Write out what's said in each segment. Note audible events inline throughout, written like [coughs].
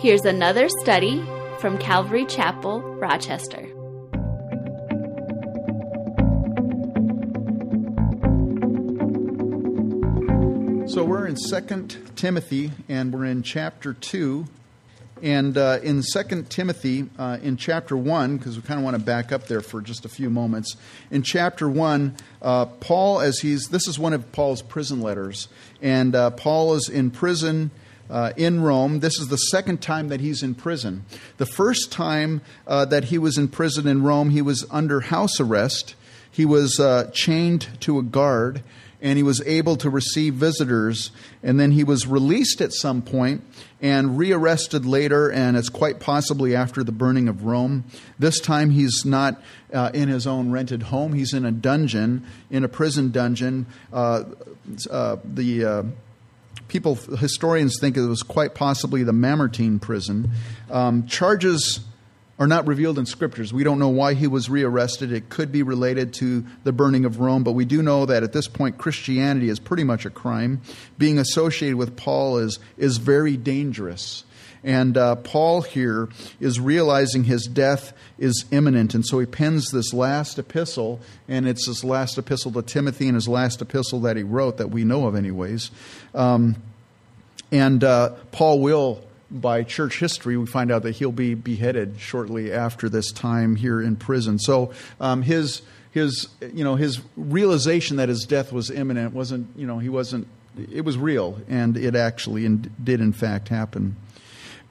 Here's another study from Calvary Chapel, Rochester. So we're in Second Timothy, and we're in chapter 2. And uh, in Second Timothy, uh, in chapter 1, because we kind of want to back up there for just a few moments. In chapter 1, uh, Paul, as he's, this is one of Paul's prison letters. And uh, Paul is in prison uh, in Rome. This is the second time that he's in prison. The first time uh, that he was in prison in Rome, he was under house arrest. He was uh, chained to a guard and he was able to receive visitors. And then he was released at some point and rearrested later, and it's quite possibly after the burning of Rome. This time he's not uh, in his own rented home, he's in a dungeon, in a prison dungeon. Uh, uh, the uh, people, historians think it was quite possibly the Mamertine prison. Um, charges are not revealed in scriptures. We don't know why he was rearrested. It could be related to the burning of Rome, but we do know that at this point Christianity is pretty much a crime. Being associated with Paul is, is very dangerous. And uh, Paul here is realizing his death is imminent. And so he pens this last epistle, and it's his last epistle to Timothy and his last epistle that he wrote that we know of, anyways. Um, and uh, Paul will by church history, we find out that he'll be beheaded shortly after this time here in prison. So um, his his you know his realization that his death was imminent wasn't you know he wasn't it was real and it actually did in fact happen.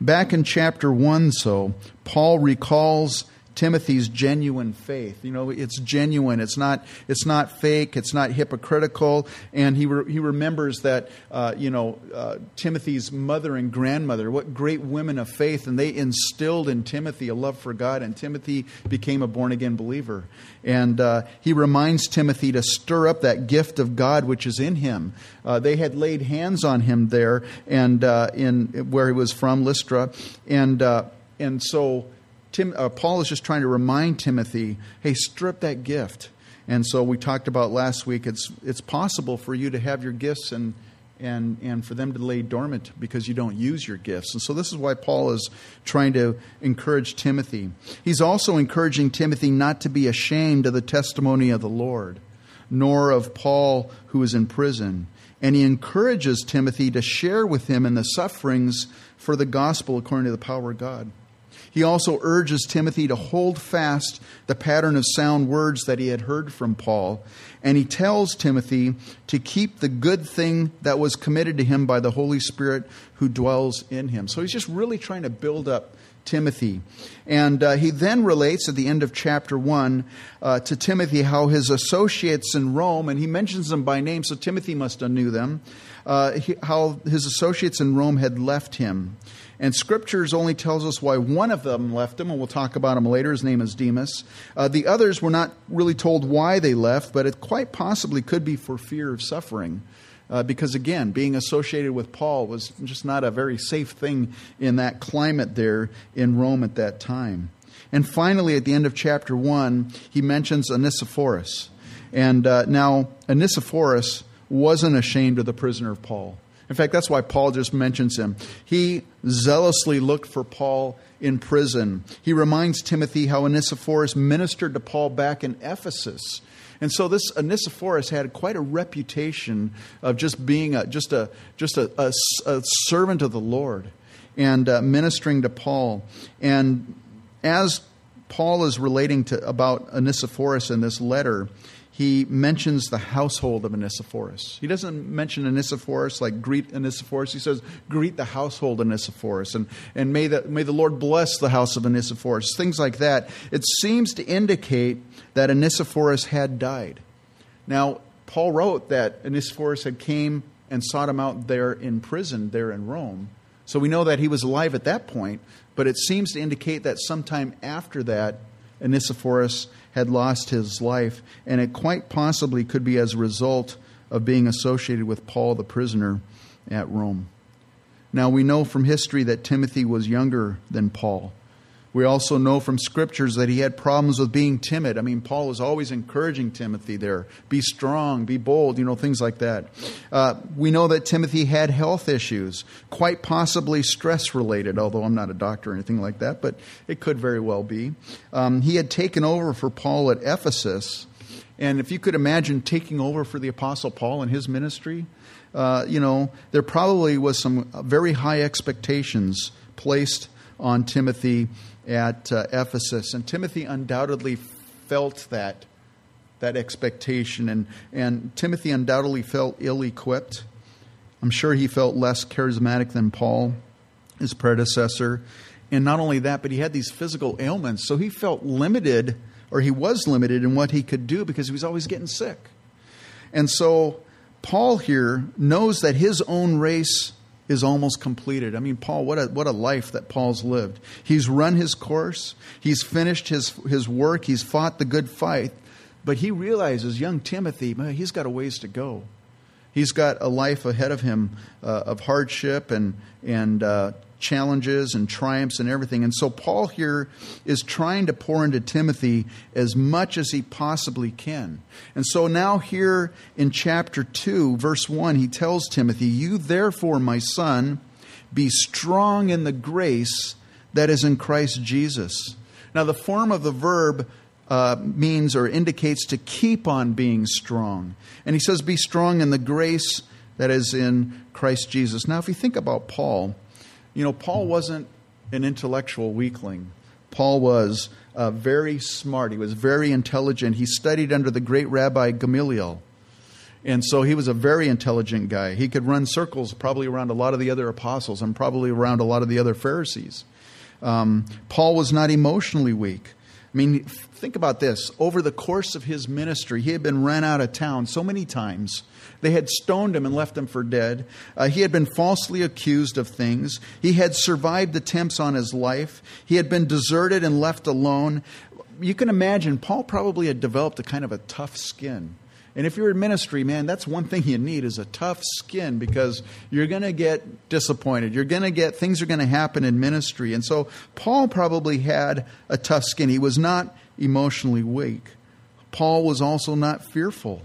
Back in chapter one, so Paul recalls Timothy's genuine faith. You know, it's genuine. It's not. It's not fake. It's not hypocritical. And he re- he remembers that uh, you know uh, Timothy's mother and grandmother, what great women of faith, and they instilled in Timothy a love for God, and Timothy became a born again believer. And uh, he reminds Timothy to stir up that gift of God which is in him. Uh, they had laid hands on him there, and uh, in where he was from, Lystra, and uh, and so. Tim, uh, Paul is just trying to remind Timothy, hey, strip that gift. And so we talked about last week, it's, it's possible for you to have your gifts and, and, and for them to lay dormant because you don't use your gifts. And so this is why Paul is trying to encourage Timothy. He's also encouraging Timothy not to be ashamed of the testimony of the Lord, nor of Paul who is in prison. And he encourages Timothy to share with him in the sufferings for the gospel according to the power of God. He also urges Timothy to hold fast the pattern of sound words that he had heard from Paul. And he tells Timothy to keep the good thing that was committed to him by the Holy Spirit who dwells in him. So he's just really trying to build up Timothy. And uh, he then relates at the end of chapter 1 uh, to Timothy how his associates in Rome, and he mentions them by name, so Timothy must have knew them, uh, he, how his associates in Rome had left him. And scriptures only tells us why one of them left him, and we'll talk about him later. His name is Demas. Uh, the others were not really told why they left, but it quite possibly could be for fear of suffering. Uh, because again, being associated with Paul was just not a very safe thing in that climate there in Rome at that time. And finally, at the end of chapter 1, he mentions Onesiphorus. And uh, now, Onesiphorus wasn't ashamed of the prisoner of Paul. In fact, that's why Paul just mentions him. He zealously looked for Paul in prison. He reminds Timothy how Onesiphorus ministered to Paul back in Ephesus. And so this Onesiphorus had quite a reputation of just being a, just a just a, a, a servant of the Lord and uh, ministering to Paul. And as Paul is relating to about Onesiphorus in this letter, he mentions the household of Onesiphorus. He doesn't mention Onesiphorus like greet Onesiphorus. He says, greet the household Onesiphorus, and, and may, the, may the Lord bless the house of Onesiphorus, things like that. It seems to indicate that Onesiphorus had died. Now, Paul wrote that Onesiphorus had came and sought him out there in prison, there in Rome. So we know that he was alive at that point, but it seems to indicate that sometime after that, Onesiphorus had lost his life, and it quite possibly could be as a result of being associated with Paul the prisoner at Rome. Now, we know from history that Timothy was younger than Paul. We also know from scriptures that he had problems with being timid. I mean, Paul was always encouraging Timothy there be strong, be bold, you know, things like that. Uh, we know that Timothy had health issues, quite possibly stress related, although I'm not a doctor or anything like that, but it could very well be. Um, he had taken over for Paul at Ephesus. And if you could imagine taking over for the Apostle Paul in his ministry, uh, you know, there probably was some very high expectations placed on Timothy at uh, Ephesus. And Timothy undoubtedly felt that, that expectation. And, and Timothy undoubtedly felt ill equipped. I'm sure he felt less charismatic than Paul, his predecessor. And not only that, but he had these physical ailments. So he felt limited, or he was limited in what he could do because he was always getting sick. And so Paul here knows that his own race is almost completed. I mean, Paul, what a, what a life that Paul's lived. He's run his course, he's finished his, his work, he's fought the good fight, but he realizes, young Timothy, man, he's got a ways to go. He's got a life ahead of him uh, of hardship and, and uh, challenges and triumphs and everything. And so Paul here is trying to pour into Timothy as much as he possibly can. And so now, here in chapter 2, verse 1, he tells Timothy, You therefore, my son, be strong in the grace that is in Christ Jesus. Now, the form of the verb uh, means or indicates to keep on being strong. And he says, Be strong in the grace that is in Christ Jesus. Now, if you think about Paul, you know, Paul wasn't an intellectual weakling. Paul was uh, very smart. He was very intelligent. He studied under the great Rabbi Gamaliel. And so he was a very intelligent guy. He could run circles probably around a lot of the other apostles and probably around a lot of the other Pharisees. Um, Paul was not emotionally weak. I mean, think about this. Over the course of his ministry, he had been run out of town so many times they had stoned him and left him for dead. Uh, he had been falsely accused of things. He had survived attempts on his life. He had been deserted and left alone. You can imagine Paul probably had developed a kind of a tough skin. And if you're in ministry, man, that's one thing you need is a tough skin because you're going to get disappointed. You're going to get things are going to happen in ministry. And so Paul probably had a tough skin. He was not emotionally weak. Paul was also not fearful.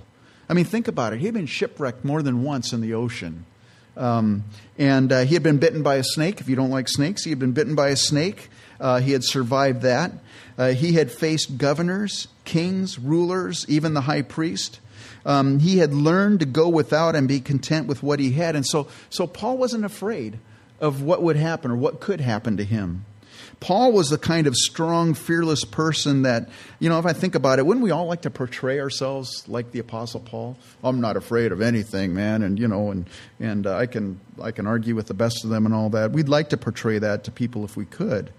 I mean, think about it. He had been shipwrecked more than once in the ocean. Um, and uh, he had been bitten by a snake. If you don't like snakes, he had been bitten by a snake. Uh, he had survived that. Uh, he had faced governors, kings, rulers, even the high priest. Um, he had learned to go without and be content with what he had. And so, so Paul wasn't afraid of what would happen or what could happen to him. Paul was the kind of strong, fearless person that, you know, if I think about it, wouldn't we all like to portray ourselves like the Apostle Paul? I'm not afraid of anything, man, and you know, and and uh, I can I can argue with the best of them and all that. We'd like to portray that to people if we could.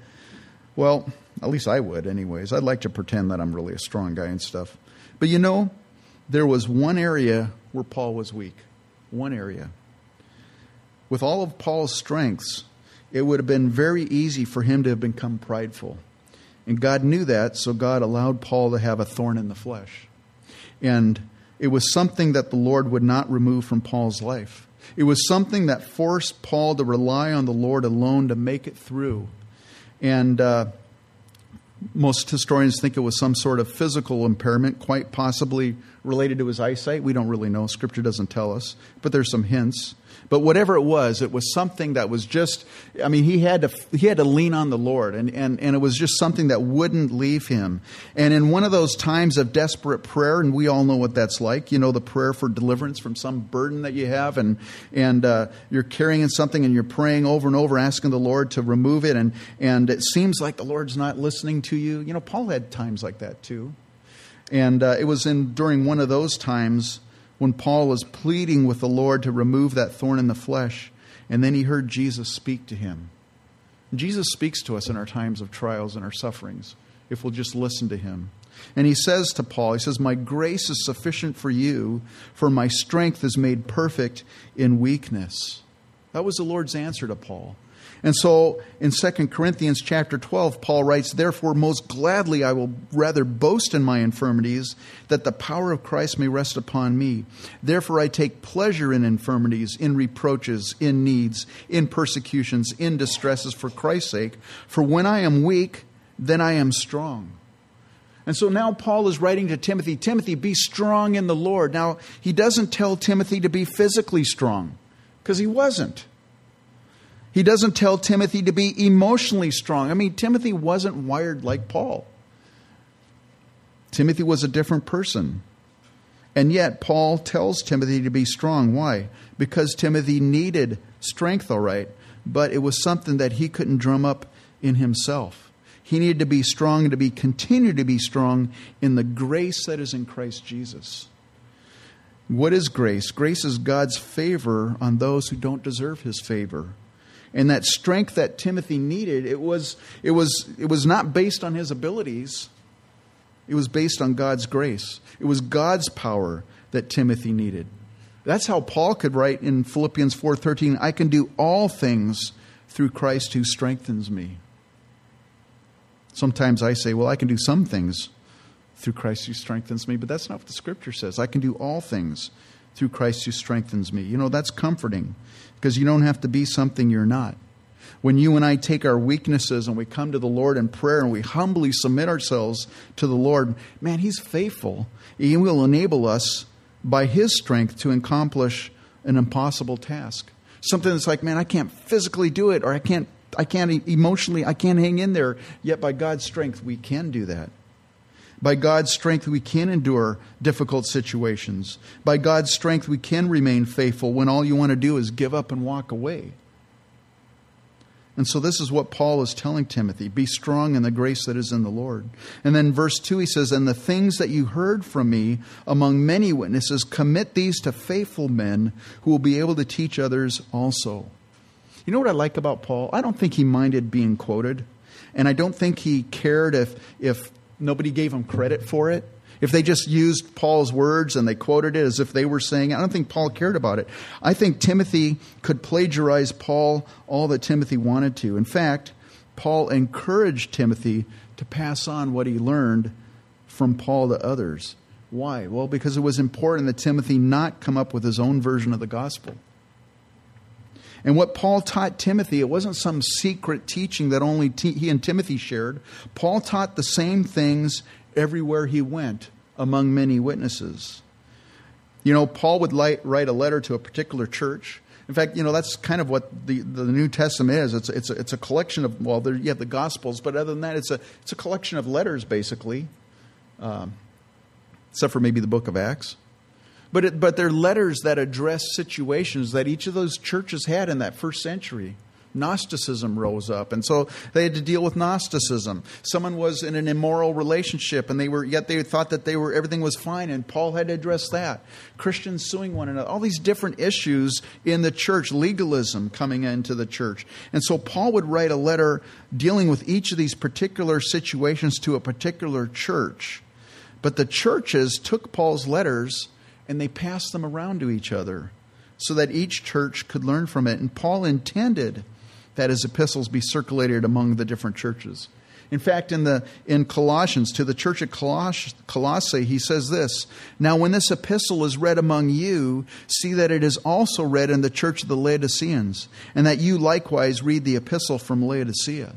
Well, at least I would, anyways. I'd like to pretend that I'm really a strong guy and stuff. But you know, there was one area where Paul was weak. One area. With all of Paul's strengths, it would have been very easy for him to have become prideful. And God knew that, so God allowed Paul to have a thorn in the flesh. And it was something that the Lord would not remove from Paul's life. It was something that forced Paul to rely on the Lord alone to make it through. And uh, most historians think it was some sort of physical impairment, quite possibly related to his eyesight. We don't really know. Scripture doesn't tell us, but there's some hints. But whatever it was, it was something that was just, I mean, he had to, he had to lean on the Lord, and, and, and it was just something that wouldn't leave him. And in one of those times of desperate prayer, and we all know what that's like, you know, the prayer for deliverance from some burden that you have, and, and uh, you're carrying something and you're praying over and over, asking the Lord to remove it, and, and it seems like the Lord's not listening to you. You know, Paul had times like that too. And uh, it was in during one of those times when Paul was pleading with the Lord to remove that thorn in the flesh, and then he heard Jesus speak to him. Jesus speaks to us in our times of trials and our sufferings if we'll just listen to him. And he says to Paul, he says, My grace is sufficient for you, for my strength is made perfect in weakness. That was the Lord's answer to Paul. And so in 2 Corinthians chapter 12, Paul writes, Therefore, most gladly I will rather boast in my infirmities, that the power of Christ may rest upon me. Therefore, I take pleasure in infirmities, in reproaches, in needs, in persecutions, in distresses for Christ's sake. For when I am weak, then I am strong. And so now Paul is writing to Timothy Timothy, be strong in the Lord. Now, he doesn't tell Timothy to be physically strong, because he wasn't. He doesn't tell Timothy to be emotionally strong. I mean, Timothy wasn't wired like Paul. Timothy was a different person. And yet, Paul tells Timothy to be strong. Why? Because Timothy needed strength, all right, but it was something that he couldn't drum up in himself. He needed to be strong and to be continue to be strong in the grace that is in Christ Jesus. What is grace? Grace is God's favor on those who don't deserve his favor. And that strength that Timothy needed, it was, it was, it was not based on his abilities. It was based on God's grace. It was God's power that Timothy needed. That's how Paul could write in Philippians 4:13, I can do all things through Christ who strengthens me. Sometimes I say, well, I can do some things through Christ who strengthens me, but that's not what the scripture says. I can do all things through Christ who strengthens me. You know, that's comforting because you don't have to be something you're not when you and I take our weaknesses and we come to the Lord in prayer and we humbly submit ourselves to the Lord, man, He's faithful. He will enable us by His strength to accomplish an impossible task. Something that's like, man, I can't physically do it, or I can't, I can't emotionally, I can't hang in there. Yet by God's strength, we can do that. By God's strength, we can endure difficult situations. By God's strength, we can remain faithful when all you want to do is give up and walk away. And so this is what Paul is telling Timothy be strong in the grace that is in the Lord. And then verse 2 he says, And the things that you heard from me among many witnesses, commit these to faithful men who will be able to teach others also. You know what I like about Paul? I don't think he minded being quoted. And I don't think he cared if, if nobody gave him credit for it. If they just used Paul's words and they quoted it as if they were saying I don't think Paul cared about it. I think Timothy could plagiarize Paul all that Timothy wanted to. In fact, Paul encouraged Timothy to pass on what he learned from Paul to others. Why? Well, because it was important that Timothy not come up with his own version of the gospel. And what Paul taught Timothy, it wasn't some secret teaching that only t- he and Timothy shared. Paul taught the same things everywhere he went among many witnesses. You know, Paul would light, write a letter to a particular church. In fact, you know, that's kind of what the, the New Testament is. It's, it's, a, it's a collection of, well, there, you have the Gospels, but other than that, it's a, it's a collection of letters, basically, um, except for maybe the book of Acts. But, it, but they're letters that address situations that each of those churches had in that first century. Gnosticism rose up, and so they had to deal with Gnosticism. Someone was in an immoral relationship, and they were yet they thought that they were everything was fine, and Paul had to address that. Christians suing one another, all these different issues in the church, legalism coming into the church, and so Paul would write a letter dealing with each of these particular situations to a particular church. But the churches took Paul's letters and they passed them around to each other so that each church could learn from it. And Paul intended that his epistles be circulated among the different churches. In fact, in, the, in Colossians, to the church at Coloss- Colossae, he says this Now, when this epistle is read among you, see that it is also read in the church of the Laodiceans, and that you likewise read the epistle from Laodicea.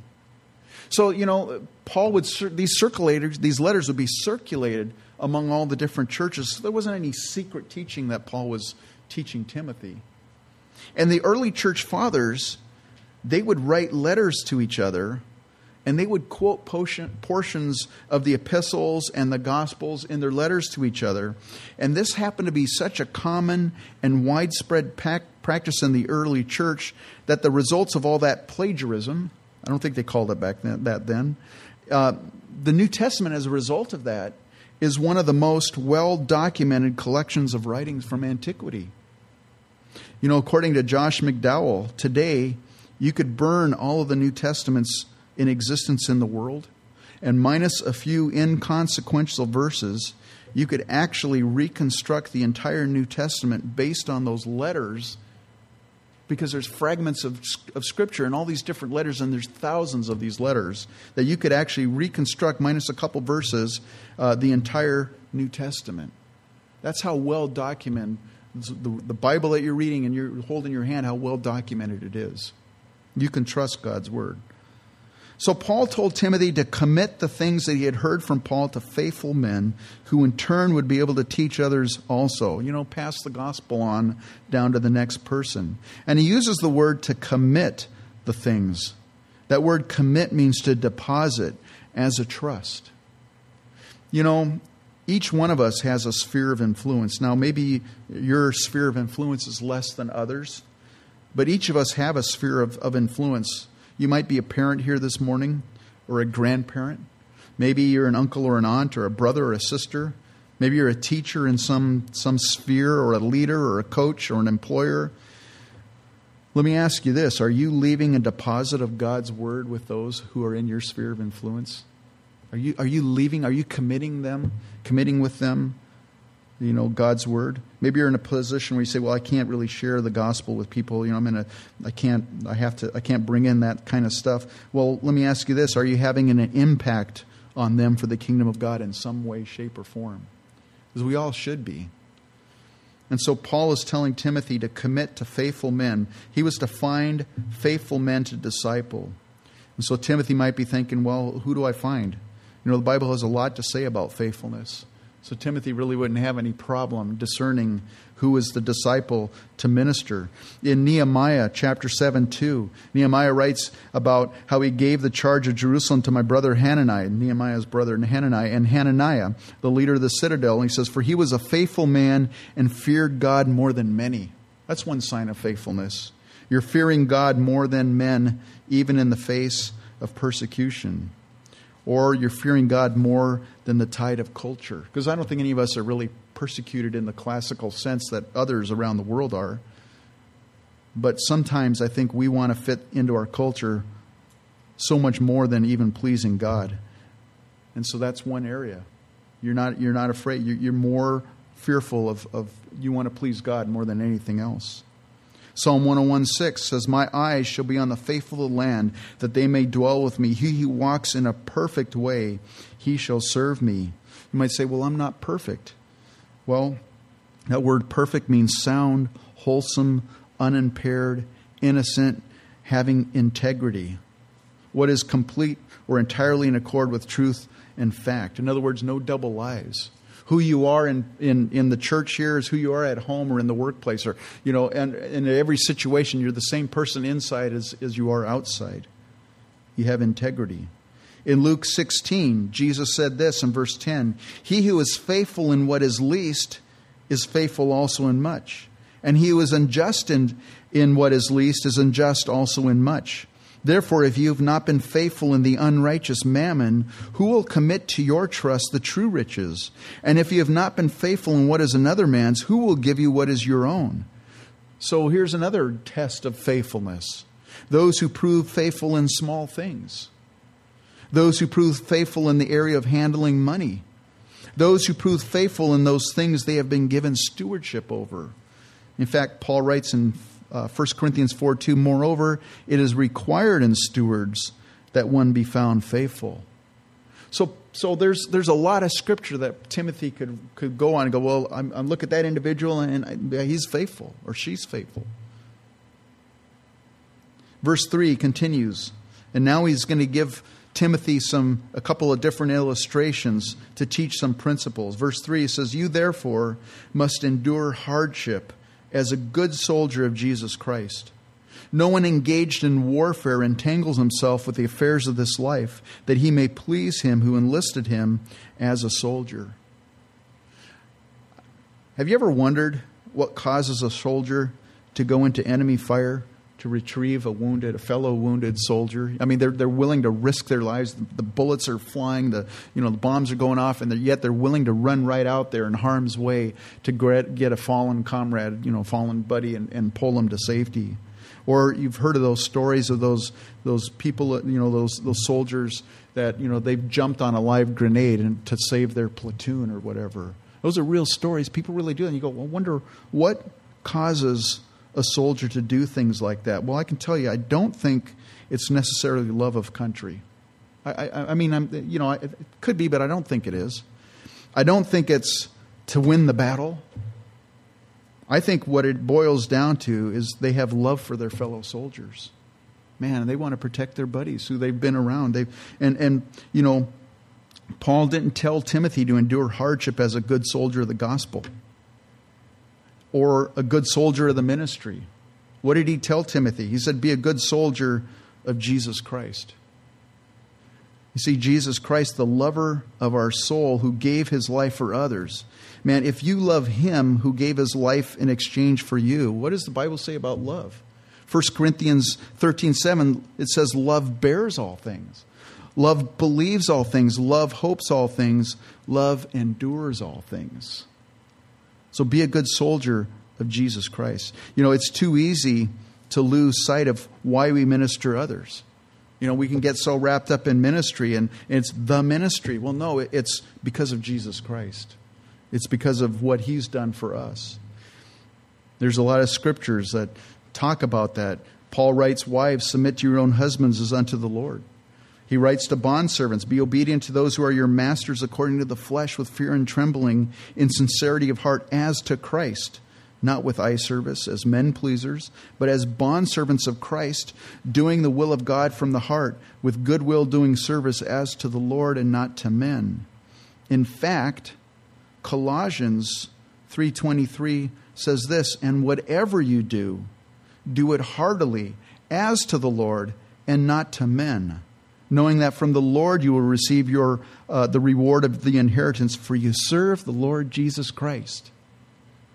So, you know, Paul would, these circulators, these letters would be circulated among all the different churches. So there wasn't any secret teaching that Paul was teaching Timothy. And the early church fathers, they would write letters to each other and they would quote portions of the epistles and the gospels in their letters to each other. And this happened to be such a common and widespread practice in the early church that the results of all that plagiarism, I don't think they called it back then, that then, uh, the New Testament, as a result of that, is one of the most well documented collections of writings from antiquity. You know, according to Josh McDowell, today you could burn all of the New Testaments in existence in the world, and minus a few inconsequential verses, you could actually reconstruct the entire New Testament based on those letters because there's fragments of, of scripture and all these different letters and there's thousands of these letters that you could actually reconstruct minus a couple verses uh, the entire new testament that's how well documented the, the bible that you're reading and you're holding in your hand how well documented it is you can trust God's word. So Paul told Timothy to commit the things that he had heard from Paul to faithful men who in turn would be able to teach others also. You know, pass the gospel on down to the next person. And he uses the word to commit the things. That word commit means to deposit as a trust. You know, each one of us has a sphere of influence. Now, maybe your sphere of influence is less than others, but each of us have a sphere of, of influence you might be a parent here this morning or a grandparent. Maybe you're an uncle or an aunt or a brother or a sister. Maybe you're a teacher in some, some sphere or a leader or a coach or an employer. Let me ask you this Are you leaving a deposit of God's word with those who are in your sphere of influence? Are you, are you leaving? Are you committing them, committing with them you know God's word. Maybe you're in a position where you say, "Well, I can't really share the gospel with people. You know, I'm in a, I can't, I have to, I can't bring in that kind of stuff." Well, let me ask you this: Are you having an impact on them for the kingdom of God in some way, shape, or form? Because we all should be. And so Paul is telling Timothy to commit to faithful men. He was to find faithful men to disciple. And so Timothy might be thinking, well, who do I find? You know, the Bible has a lot to say about faithfulness. So Timothy really wouldn't have any problem discerning who is the disciple to minister. In Nehemiah chapter 7 2, Nehemiah writes about how he gave the charge of Jerusalem to my brother Hananiah, Nehemiah's brother Hananiah, and Hananiah, the leader of the citadel. And he says, For he was a faithful man and feared God more than many. That's one sign of faithfulness. You're fearing God more than men, even in the face of persecution or you're fearing God more than the tide of culture. Because I don't think any of us are really persecuted in the classical sense that others around the world are. But sometimes I think we want to fit into our culture so much more than even pleasing God. And so that's one area. You're not, you're not afraid. You're, you're more fearful of, of you want to please God more than anything else. Psalm 101 6 says, My eyes shall be on the faithful of the land, that they may dwell with me. He who walks in a perfect way, he shall serve me. You might say, Well, I'm not perfect. Well, that word perfect means sound, wholesome, unimpaired, innocent, having integrity. What is complete or entirely in accord with truth and fact. In other words, no double lies who you are in, in, in the church here is who you are at home or in the workplace or you know and, and in every situation you're the same person inside as, as you are outside. You have integrity. In luke 16 jesus said this in verse 10 he who is faithful in what is least is faithful also in much and he who is unjust in, in what is least is unjust also in much Therefore, if you have not been faithful in the unrighteous mammon, who will commit to your trust the true riches? And if you have not been faithful in what is another man's, who will give you what is your own? So here's another test of faithfulness those who prove faithful in small things, those who prove faithful in the area of handling money, those who prove faithful in those things they have been given stewardship over. In fact, Paul writes in uh, 1 Corinthians 4 2, moreover, it is required in stewards that one be found faithful. So, so there's, there's a lot of scripture that Timothy could, could go on and go, well, I'm, I'm look at that individual and I, he's faithful or she's faithful. Verse 3 continues, and now he's going to give Timothy some a couple of different illustrations to teach some principles. Verse 3 says, You therefore must endure hardship as a good soldier of Jesus Christ. No one engaged in warfare entangles himself with the affairs of this life, that he may please him who enlisted him as a soldier. Have you ever wondered what causes a soldier to go into enemy fire? To retrieve a wounded, a fellow wounded soldier. I mean, they're, they're willing to risk their lives. The, the bullets are flying, the, you know, the bombs are going off, and yet they're willing to run right out there in harm's way to get a fallen comrade, you know, fallen buddy, and, and pull them to safety. Or you've heard of those stories of those, those people, you know, those, those soldiers that, you know, they've jumped on a live grenade and, to save their platoon or whatever. Those are real stories. People really do. And you go, well, I wonder what causes a soldier to do things like that? Well, I can tell you, I don't think it's necessarily love of country. I, I, I mean, I'm, you know, it could be, but I don't think it is. I don't think it's to win the battle. I think what it boils down to is they have love for their fellow soldiers. Man, they want to protect their buddies who they've been around. They've, and, and, you know, Paul didn't tell Timothy to endure hardship as a good soldier of the gospel or a good soldier of the ministry. What did he tell Timothy? He said, Be a good soldier of Jesus Christ. You see, Jesus Christ, the lover of our soul, who gave his life for others. Man, if you love him who gave his life in exchange for you, what does the Bible say about love? 1 Corinthians 13 7, it says, Love bears all things. Love believes all things. Love hopes all things. Love endures all things. So be a good soldier of Jesus Christ. You know, it's too easy to lose sight of why we minister others. You know, we can get so wrapped up in ministry and, it's the ministry. Well, no, it's because of Jesus Christ, it's because of what he's done for us. There's a lot of scriptures that talk about that. Paul writes, Wives, submit to your own husbands as unto the Lord. He writes to bondservants, Be obedient to those who are your masters according to the flesh, with fear and trembling, in sincerity of heart, as to Christ not with eye service as men pleasers, but as bondservants of Christ, doing the will of God from the heart, with goodwill doing service as to the Lord and not to men. In fact, Colossians 3:23 says this, and whatever you do, do it heartily as to the Lord and not to men, knowing that from the Lord you will receive your uh, the reward of the inheritance for you serve the Lord Jesus Christ.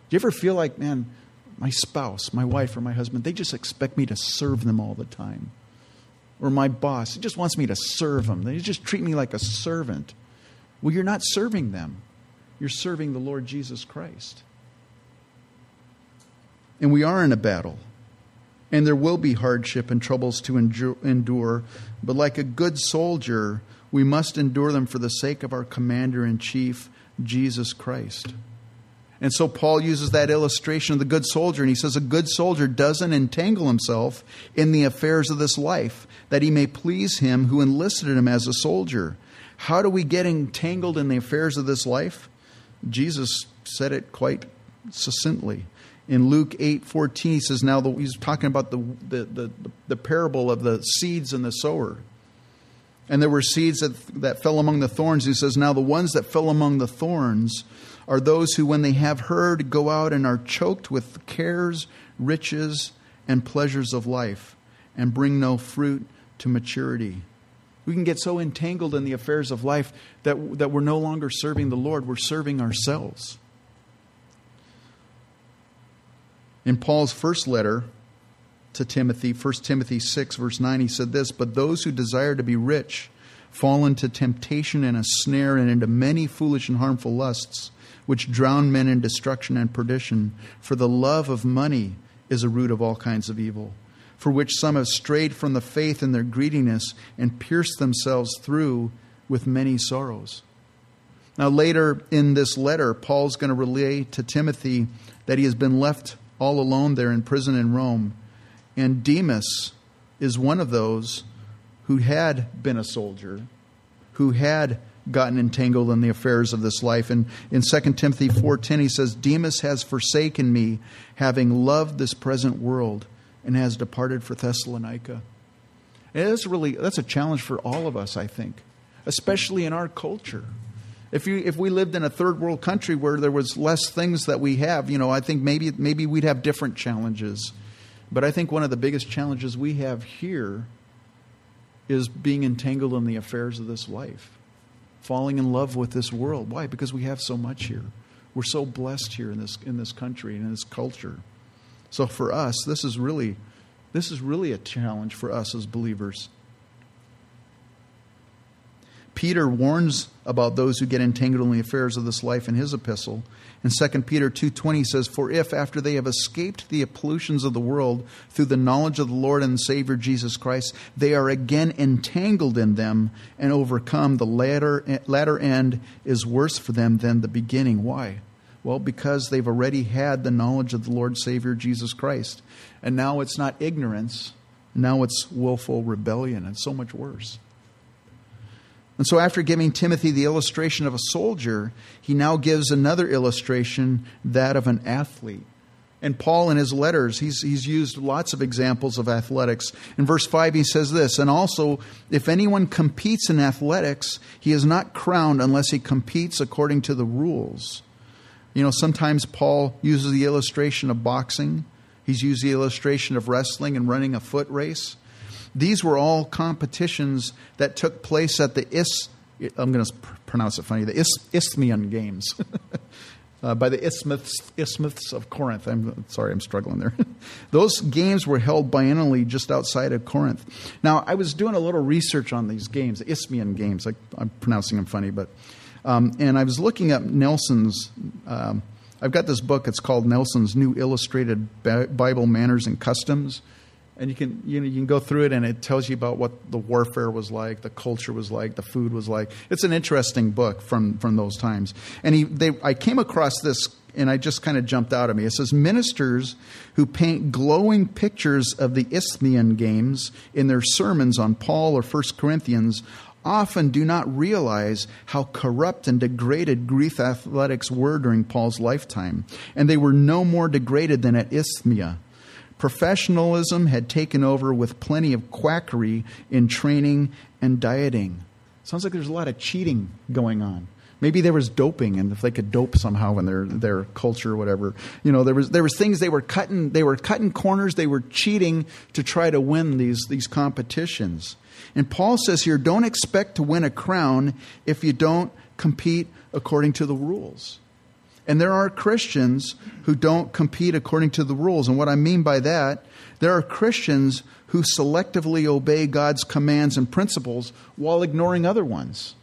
Do you ever feel like, man, my spouse, my wife, or my husband, they just expect me to serve them all the time? Or my boss, he just wants me to serve them. They just treat me like a servant. Well, you're not serving them, you're serving the Lord Jesus Christ. And we are in a battle. And there will be hardship and troubles to endure. But like a good soldier, we must endure them for the sake of our commander in chief, Jesus Christ. And so Paul uses that illustration of the good soldier, and he says, A good soldier doesn't entangle himself in the affairs of this life, that he may please him who enlisted him as a soldier. How do we get entangled in the affairs of this life? Jesus said it quite succinctly. In Luke 8 14, he says, Now the, he's talking about the, the, the, the parable of the seeds and the sower. And there were seeds that, that fell among the thorns. He says, Now the ones that fell among the thorns are those who, when they have heard, go out and are choked with cares, riches, and pleasures of life, and bring no fruit to maturity. We can get so entangled in the affairs of life that, that we're no longer serving the Lord, we're serving ourselves. In Paul's first letter to Timothy, 1 Timothy 6, verse 9, he said this But those who desire to be rich fall into temptation and a snare and into many foolish and harmful lusts which drown men in destruction and perdition. For the love of money is a root of all kinds of evil, for which some have strayed from the faith in their greediness and pierced themselves through with many sorrows. Now, later in this letter, Paul's going to relay to Timothy that he has been left all alone there in prison in Rome. And Demas is one of those who had been a soldier, who had gotten entangled in the affairs of this life. And in 2 Timothy 4:10 he says, "Demas has forsaken me, having loved this present world, and has departed for Thessalonica." And that's really that's a challenge for all of us, I think, especially in our culture. If you if we lived in a third world country where there was less things that we have, you know, I think maybe maybe we'd have different challenges. But I think one of the biggest challenges we have here is being entangled in the affairs of this life falling in love with this world. Why? Because we have so much here. We're so blessed here in this in this country and in this culture. So for us, this is really this is really a challenge for us as believers. Peter warns about those who get entangled in the affairs of this life in his epistle. In 2 Peter 2:20 says, "For if after they have escaped the pollutions of the world through the knowledge of the Lord and Savior Jesus Christ, they are again entangled in them and overcome, the latter latter end is worse for them than the beginning." Why? Well, because they've already had the knowledge of the Lord Savior Jesus Christ. And now it's not ignorance, now it's willful rebellion. It's so much worse. And so, after giving Timothy the illustration of a soldier, he now gives another illustration, that of an athlete. And Paul, in his letters, he's, he's used lots of examples of athletics. In verse 5, he says this And also, if anyone competes in athletics, he is not crowned unless he competes according to the rules. You know, sometimes Paul uses the illustration of boxing, he's used the illustration of wrestling and running a foot race. These were all competitions that took place at the Is. I'm going to pronounce it funny, the Is, Isthmian Games. [laughs] uh, by the Isthmus, of Corinth. I'm sorry, I'm struggling there. [laughs] Those games were held biennially just outside of Corinth. Now, I was doing a little research on these games, the Isthmian games. I, am pronouncing them funny, but um, and I was looking up Nelson's. Um, I've got this book. It's called Nelson's New Illustrated Bible Manners and Customs and you can you, know, you can go through it and it tells you about what the warfare was like the culture was like the food was like. It's an interesting book from from those times. And he they i came across this and i just kind of jumped out at me. It says ministers who paint glowing pictures of the isthmian games in their sermons on paul or first corinthians often do not realize how corrupt and degraded Greek athletics were during Paul's lifetime, and they were no more degraded than at Isthmia. Professionalism had taken over with plenty of quackery in training and dieting. Sounds like there's a lot of cheating going on. Maybe there was doping, and if they could dope somehow in their, their culture or whatever, you know, there was there was things they were cutting they were cutting corners, they were cheating to try to win these these competitions. And Paul says here, don't expect to win a crown if you don't compete according to the rules. And there are Christians who don't compete according to the rules. And what I mean by that, there are Christians who selectively obey God's commands and principles while ignoring other ones.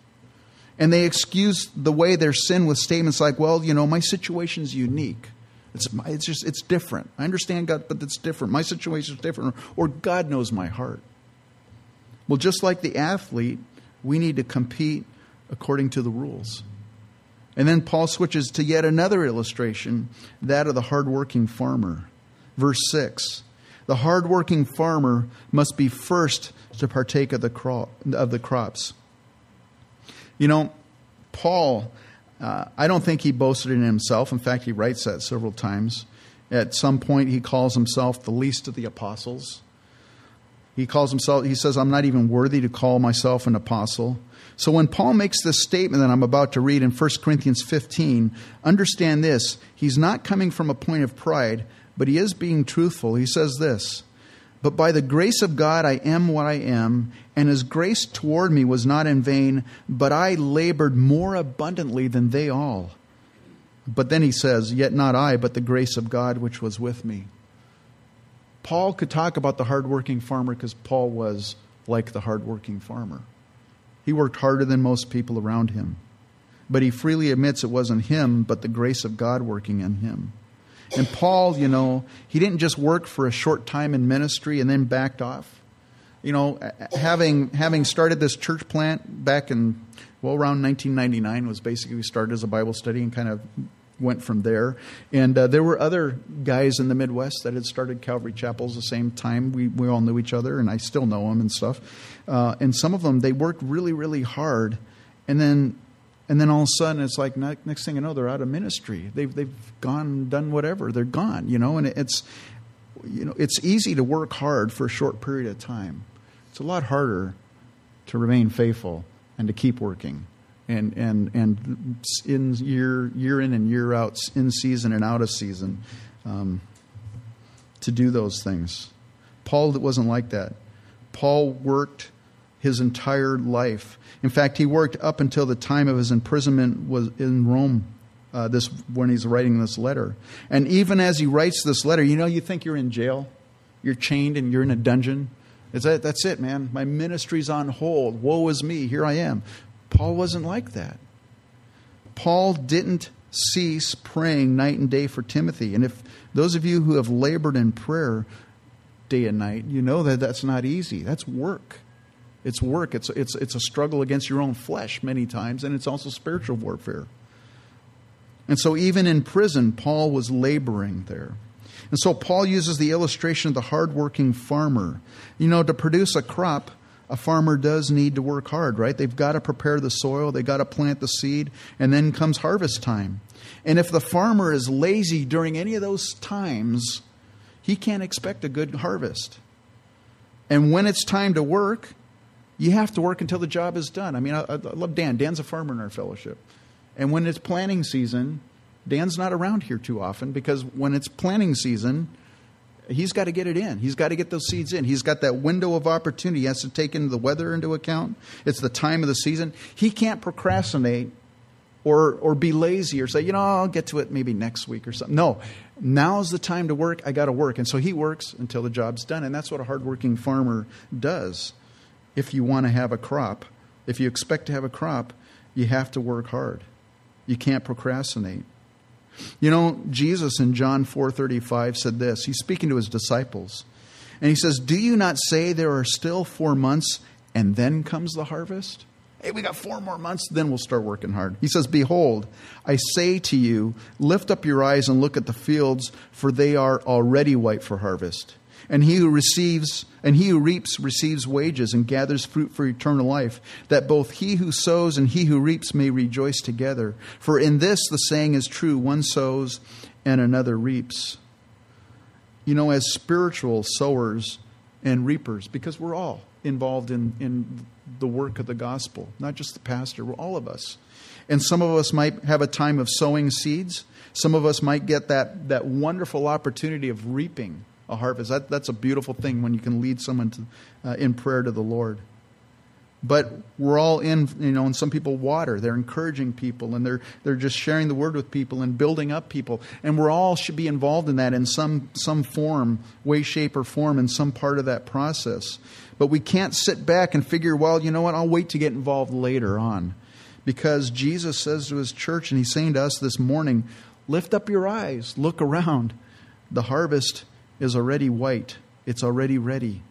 And they excuse the way their sin with statements like, well, you know, my situation's unique. It's, it's just, it's different. I understand God, but it's different. My situation's different. Or God knows my heart. Well, just like the athlete, we need to compete according to the rules. And then Paul switches to yet another illustration, that of the hardworking farmer. Verse 6 The hardworking farmer must be first to partake of the, crop, of the crops. You know, Paul, uh, I don't think he boasted in himself. In fact, he writes that several times. At some point, he calls himself the least of the apostles. He calls himself, he says, I'm not even worthy to call myself an apostle. So when Paul makes this statement that I'm about to read in 1 Corinthians 15, understand this. He's not coming from a point of pride, but he is being truthful. He says this But by the grace of God I am what I am, and his grace toward me was not in vain, but I labored more abundantly than they all. But then he says, Yet not I, but the grace of God which was with me. Paul could talk about the hardworking farmer because Paul was like the hardworking farmer. He worked harder than most people around him. But he freely admits it wasn't him, but the grace of God working in him. And Paul, you know, he didn't just work for a short time in ministry and then backed off. You know, having having started this church plant back in well around 1999 was basically we started as a Bible study and kind of went from there. And uh, there were other guys in the Midwest that had started Calvary Chapels the same time. We, we all knew each other, and I still know them and stuff. Uh, and some of them, they worked really, really hard. And then and then all of a sudden it's like next thing you know they're out of ministry they've, they've gone done whatever they're gone you know and it's you know it's easy to work hard for a short period of time it's a lot harder to remain faithful and to keep working and and and in year year in and year out, in season and out of season, um, to do those things. Paul wasn't like that. Paul worked his entire life. In fact, he worked up until the time of his imprisonment was in Rome. Uh, this when he's writing this letter, and even as he writes this letter, you know, you think you're in jail, you're chained, and you're in a dungeon. That, that's it, man. My ministry's on hold. Woe is me. Here I am. Paul wasn't like that. Paul didn't cease praying night and day for Timothy. And if those of you who have labored in prayer day and night, you know that that's not easy. That's work. It's work. It's, it's, it's a struggle against your own flesh many times, and it's also spiritual warfare. And so, even in prison, Paul was laboring there. And so, Paul uses the illustration of the hardworking farmer. You know, to produce a crop, a farmer does need to work hard, right? They've got to prepare the soil, they've got to plant the seed, and then comes harvest time. And if the farmer is lazy during any of those times, he can't expect a good harvest. And when it's time to work, you have to work until the job is done. I mean, I, I love Dan. Dan's a farmer in our fellowship. And when it's planting season, Dan's not around here too often because when it's planting season, he's got to get it in. He's got to get those seeds in. He's got that window of opportunity. He has to take into the weather into account. It's the time of the season. He can't procrastinate or or be lazy or say, you know, I'll get to it maybe next week or something. No, now's the time to work. I got to work, and so he works until the job's done, and that's what a hardworking farmer does. If you want to have a crop, if you expect to have a crop, you have to work hard. You can't procrastinate. You know, Jesus in John 4:35 said this. He's speaking to his disciples. And he says, "Do you not say there are still 4 months and then comes the harvest?" Hey, we got 4 more months then we'll start working hard. He says, "Behold, I say to you, lift up your eyes and look at the fields, for they are already white for harvest." And he who receives and he who reaps receives wages and gathers fruit for eternal life that both he who sows and he who reaps may rejoice together. For in this the saying is true one sows and another reaps. You know as spiritual sowers and reapers because we're all involved in in the work of the gospel not just the pastor we're all of us. And some of us might have a time of sowing seeds. Some of us might get that that wonderful opportunity of reaping a harvest. That, that's a beautiful thing when you can lead someone to, uh, in prayer to the Lord. But we're all in, you know, and some people water. They're encouraging people and they're, they're just sharing the word with people and building up people. And we're all should be involved in that in some, some form, way, shape, or form in some part of that process. But we can't sit back and figure, well, you know what, I'll wait to get involved later on. Because Jesus says to his church, and he's saying to us this morning, lift up your eyes, look around. The harvest is already white, it's already ready.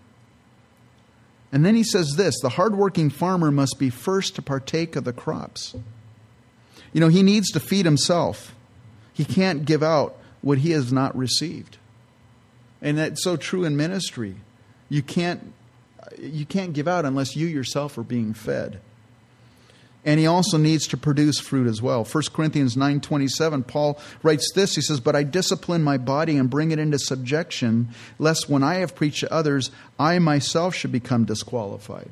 And then he says this the hardworking farmer must be first to partake of the crops. You know, he needs to feed himself. He can't give out what he has not received. And that's so true in ministry. You can't, you can't give out unless you yourself are being fed and he also needs to produce fruit as well. 1 corinthians 9.27 paul writes this. He says but i discipline my body and bring it into subjection lest when i have preached to others i myself should become disqualified.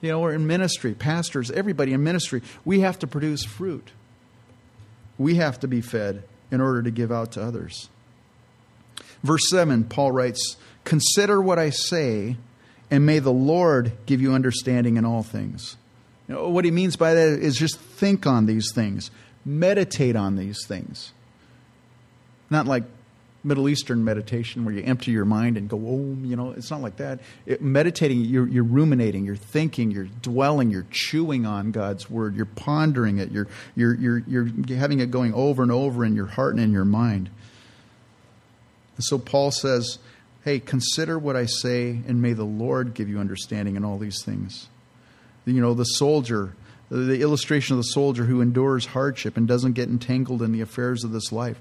You know we're in ministry pastors everybody in ministry we have to produce fruit. We have to be fed in order to give out to others. Verse 7 paul writes consider what i say and may the lord give you understanding in all things you know, what he means by that is just think on these things, meditate on these things. Not like Middle Eastern meditation where you empty your mind and go, oh, you know, it's not like that. It, meditating, you're, you're ruminating, you're thinking, you're dwelling, you're chewing on God's word, you're pondering it, you're, you're, you're, you're having it going over and over in your heart and in your mind. And so Paul says, hey, consider what I say, and may the Lord give you understanding in all these things you know, the soldier, the illustration of the soldier who endures hardship and doesn't get entangled in the affairs of this life.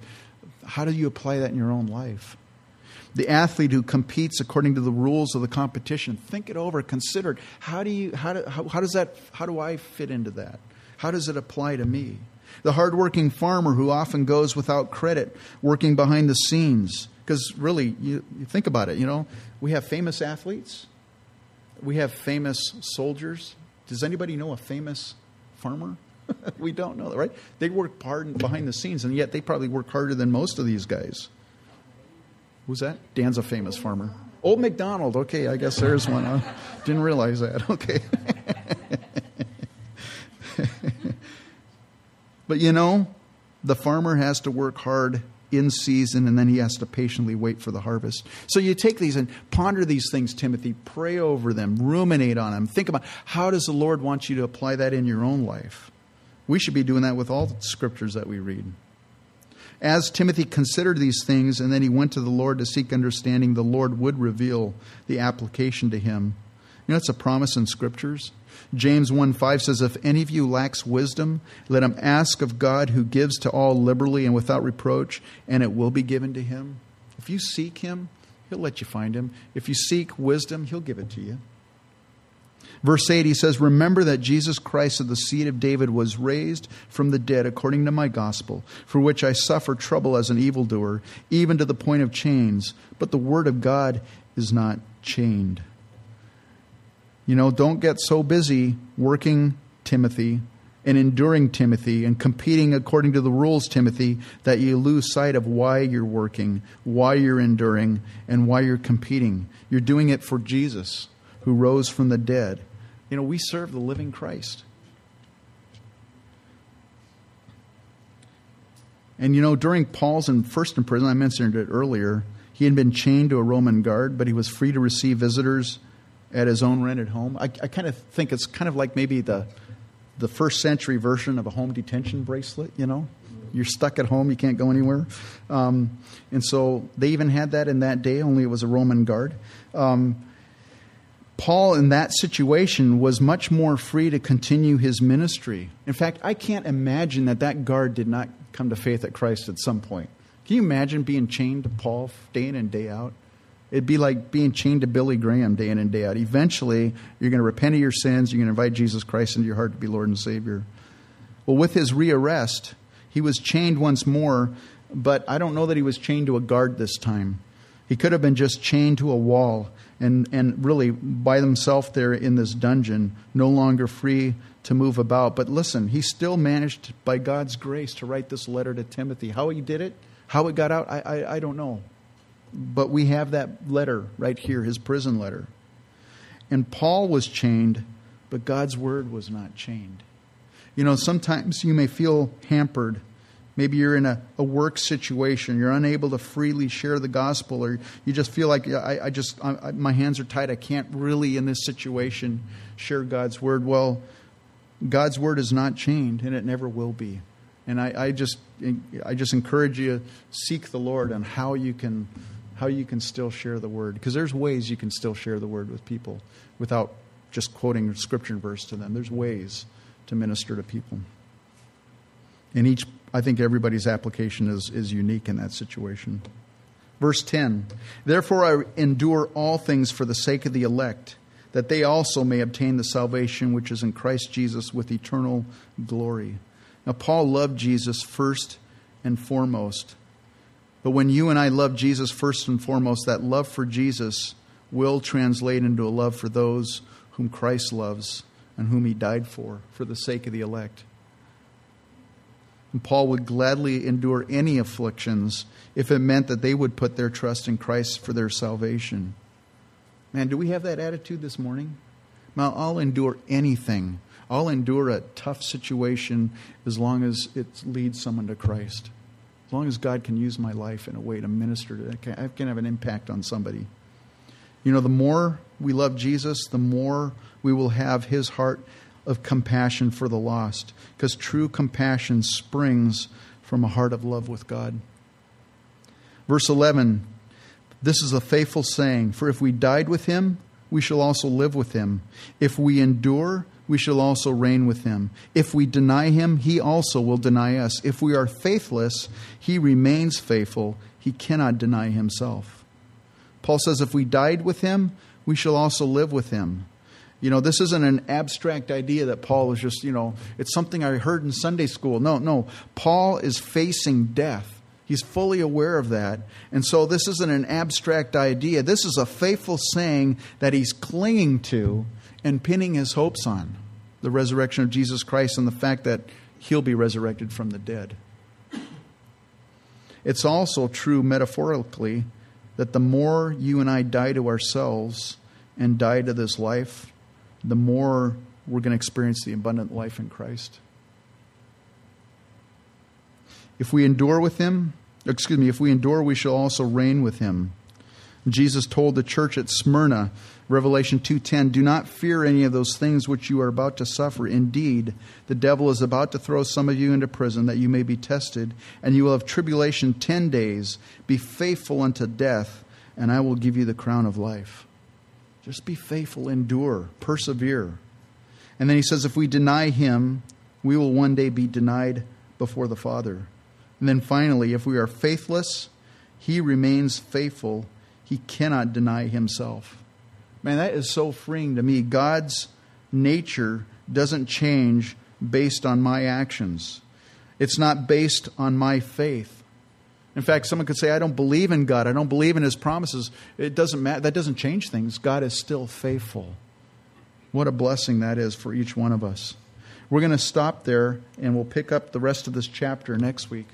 How do you apply that in your own life? The athlete who competes according to the rules of the competition. Think it over, consider it. How do you how do, how, how does that how do I fit into that? How does it apply to me? The hardworking farmer who often goes without credit, working behind the scenes. Because really, you, you think about it, you know, we have famous athletes, we have famous soldiers, does anybody know a famous farmer? [laughs] we don't know right? They work hard behind the scenes, and yet they probably work harder than most of these guys. Who's that? Dan's a famous farmer. Old McDonald. Okay, I guess there's one. I didn't realize that. [laughs] Okay. [laughs] but you know, the farmer has to work hard in season, and then he has to patiently wait for the harvest. So you take these and ponder these things, Timothy, pray over them, ruminate on them, think about how does the Lord want you to apply that in your own life. We should be doing that with all the scriptures that we read. As Timothy considered these things, and then he went to the Lord to seek understanding, the Lord would reveal the application to him. You know, it's a promise in scriptures. James 1 5 says, If any of you lacks wisdom, let him ask of God who gives to all liberally and without reproach, and it will be given to him. If you seek him, he'll let you find him. If you seek wisdom, he'll give it to you. Verse 8, he says, Remember that Jesus Christ of the seed of David was raised from the dead according to my gospel, for which I suffer trouble as an evildoer, even to the point of chains. But the word of God is not chained. You know, don't get so busy working, Timothy, and enduring, Timothy, and competing according to the rules, Timothy, that you lose sight of why you're working, why you're enduring, and why you're competing. You're doing it for Jesus, who rose from the dead. You know, we serve the living Christ. And you know, during Paul's in first in prison, I mentioned it earlier, he had been chained to a Roman guard, but he was free to receive visitors at his own rented home. I, I kind of think it's kind of like maybe the the first century version of a home detention bracelet. You know, you're stuck at home, you can't go anywhere. Um, and so they even had that in that day. Only it was a Roman guard. Um, Paul, in that situation, was much more free to continue his ministry. In fact, I can't imagine that that guard did not come to faith at Christ at some point. Can you imagine being chained to Paul day in and day out? It'd be like being chained to Billy Graham day in and day out. Eventually, you're going to repent of your sins. You're going to invite Jesus Christ into your heart to be Lord and Savior. Well, with his rearrest, he was chained once more, but I don't know that he was chained to a guard this time. He could have been just chained to a wall and, and really by himself there in this dungeon, no longer free to move about. But listen, he still managed, by God's grace, to write this letter to Timothy. How he did it, how it got out, I, I, I don't know. But we have that letter right here, his prison letter. And Paul was chained, but God's word was not chained. You know, sometimes you may feel hampered. Maybe you're in a, a work situation. You're unable to freely share the gospel, or you just feel like I, I just I, my hands are tied. I can't really, in this situation, share God's word. Well, God's word is not chained, and it never will be. And I, I just I just encourage you to seek the Lord on how you can how you can still share the word. Because there's ways you can still share the word with people without just quoting scripture verse to them. There's ways to minister to people. And each, I think everybody's application is, is unique in that situation. Verse 10 Therefore I endure all things for the sake of the elect, that they also may obtain the salvation which is in Christ Jesus with eternal glory. Now, Paul loved Jesus first and foremost. But when you and I love Jesus first and foremost, that love for Jesus will translate into a love for those whom Christ loves and whom he died for, for the sake of the elect. And Paul would gladly endure any afflictions if it meant that they would put their trust in Christ for their salvation. Man, do we have that attitude this morning? Well, I'll endure anything. I'll endure a tough situation as long as it leads someone to Christ. As long as God can use my life in a way to minister to I can have an impact on somebody. You know, the more we love Jesus, the more we will have his heart of compassion for the lost. Because true compassion springs from a heart of love with God. Verse 11 This is a faithful saying, for if we died with him, we shall also live with him. If we endure, we shall also reign with him. If we deny him, he also will deny us. If we are faithless, he remains faithful. He cannot deny himself. Paul says, if we died with him, we shall also live with him. You know, this isn't an abstract idea that Paul was just, you know, it's something I heard in Sunday school. No, no. Paul is facing death. He's fully aware of that. And so this isn't an abstract idea. This is a faithful saying that he's clinging to and pinning his hopes on the resurrection of Jesus Christ and the fact that he'll be resurrected from the dead. It's also true metaphorically that the more you and I die to ourselves and die to this life, the more we're going to experience the abundant life in Christ. If we endure with him, excuse me, if we endure, we shall also reign with him. Jesus told the church at Smyrna, Revelation 2:10, "Do not fear any of those things which you are about to suffer. Indeed, the devil is about to throw some of you into prison that you may be tested, and you will have tribulation 10 days. Be faithful unto death, and I will give you the crown of life." Just be faithful, endure, persevere. And then he says if we deny him, we will one day be denied before the Father. And then finally, if we are faithless, he remains faithful he cannot deny himself. Man, that is so freeing to me. God's nature doesn't change based on my actions, it's not based on my faith. In fact, someone could say, I don't believe in God. I don't believe in his promises. It doesn't matter. That doesn't change things. God is still faithful. What a blessing that is for each one of us. We're going to stop there and we'll pick up the rest of this chapter next week.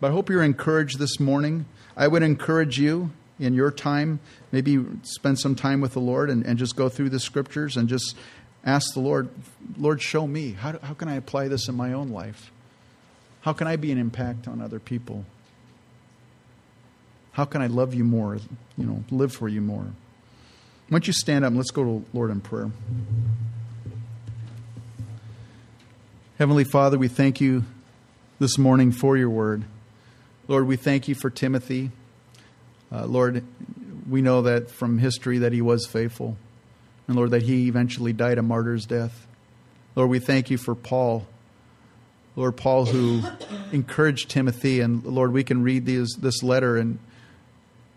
But I hope you're encouraged this morning. I would encourage you in your time, maybe spend some time with the Lord and, and just go through the scriptures and just ask the Lord, Lord, show me. How, how can I apply this in my own life? How can I be an impact on other people? How can I love you more? You know, live for you more. Why don't you stand up and let's go to Lord in prayer. Heavenly Father, we thank you this morning for your word. Lord, we thank you for Timothy. Uh, Lord, we know that from history that he was faithful. And Lord, that he eventually died a martyr's death. Lord, we thank you for Paul. Lord, Paul who [coughs] encouraged Timothy. And Lord, we can read these, this letter and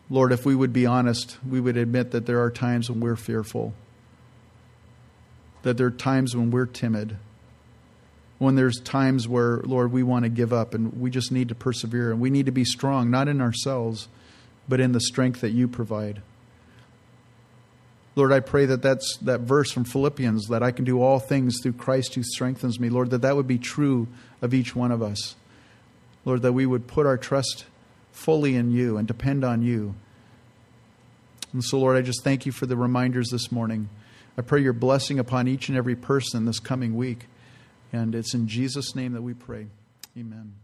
Lord, if we would be honest, we would admit that there are times when we're fearful, that there are times when we're timid, when there's times where, Lord, we want to give up and we just need to persevere and we need to be strong, not in ourselves, but in the strength that you provide. Lord, I pray that that's that verse from Philippians that I can do all things through Christ who strengthens me. Lord, that that would be true of each one of us. Lord, that we would put our trust fully in you and depend on you. And so, Lord, I just thank you for the reminders this morning. I pray your blessing upon each and every person this coming week. And it's in Jesus' name that we pray. Amen.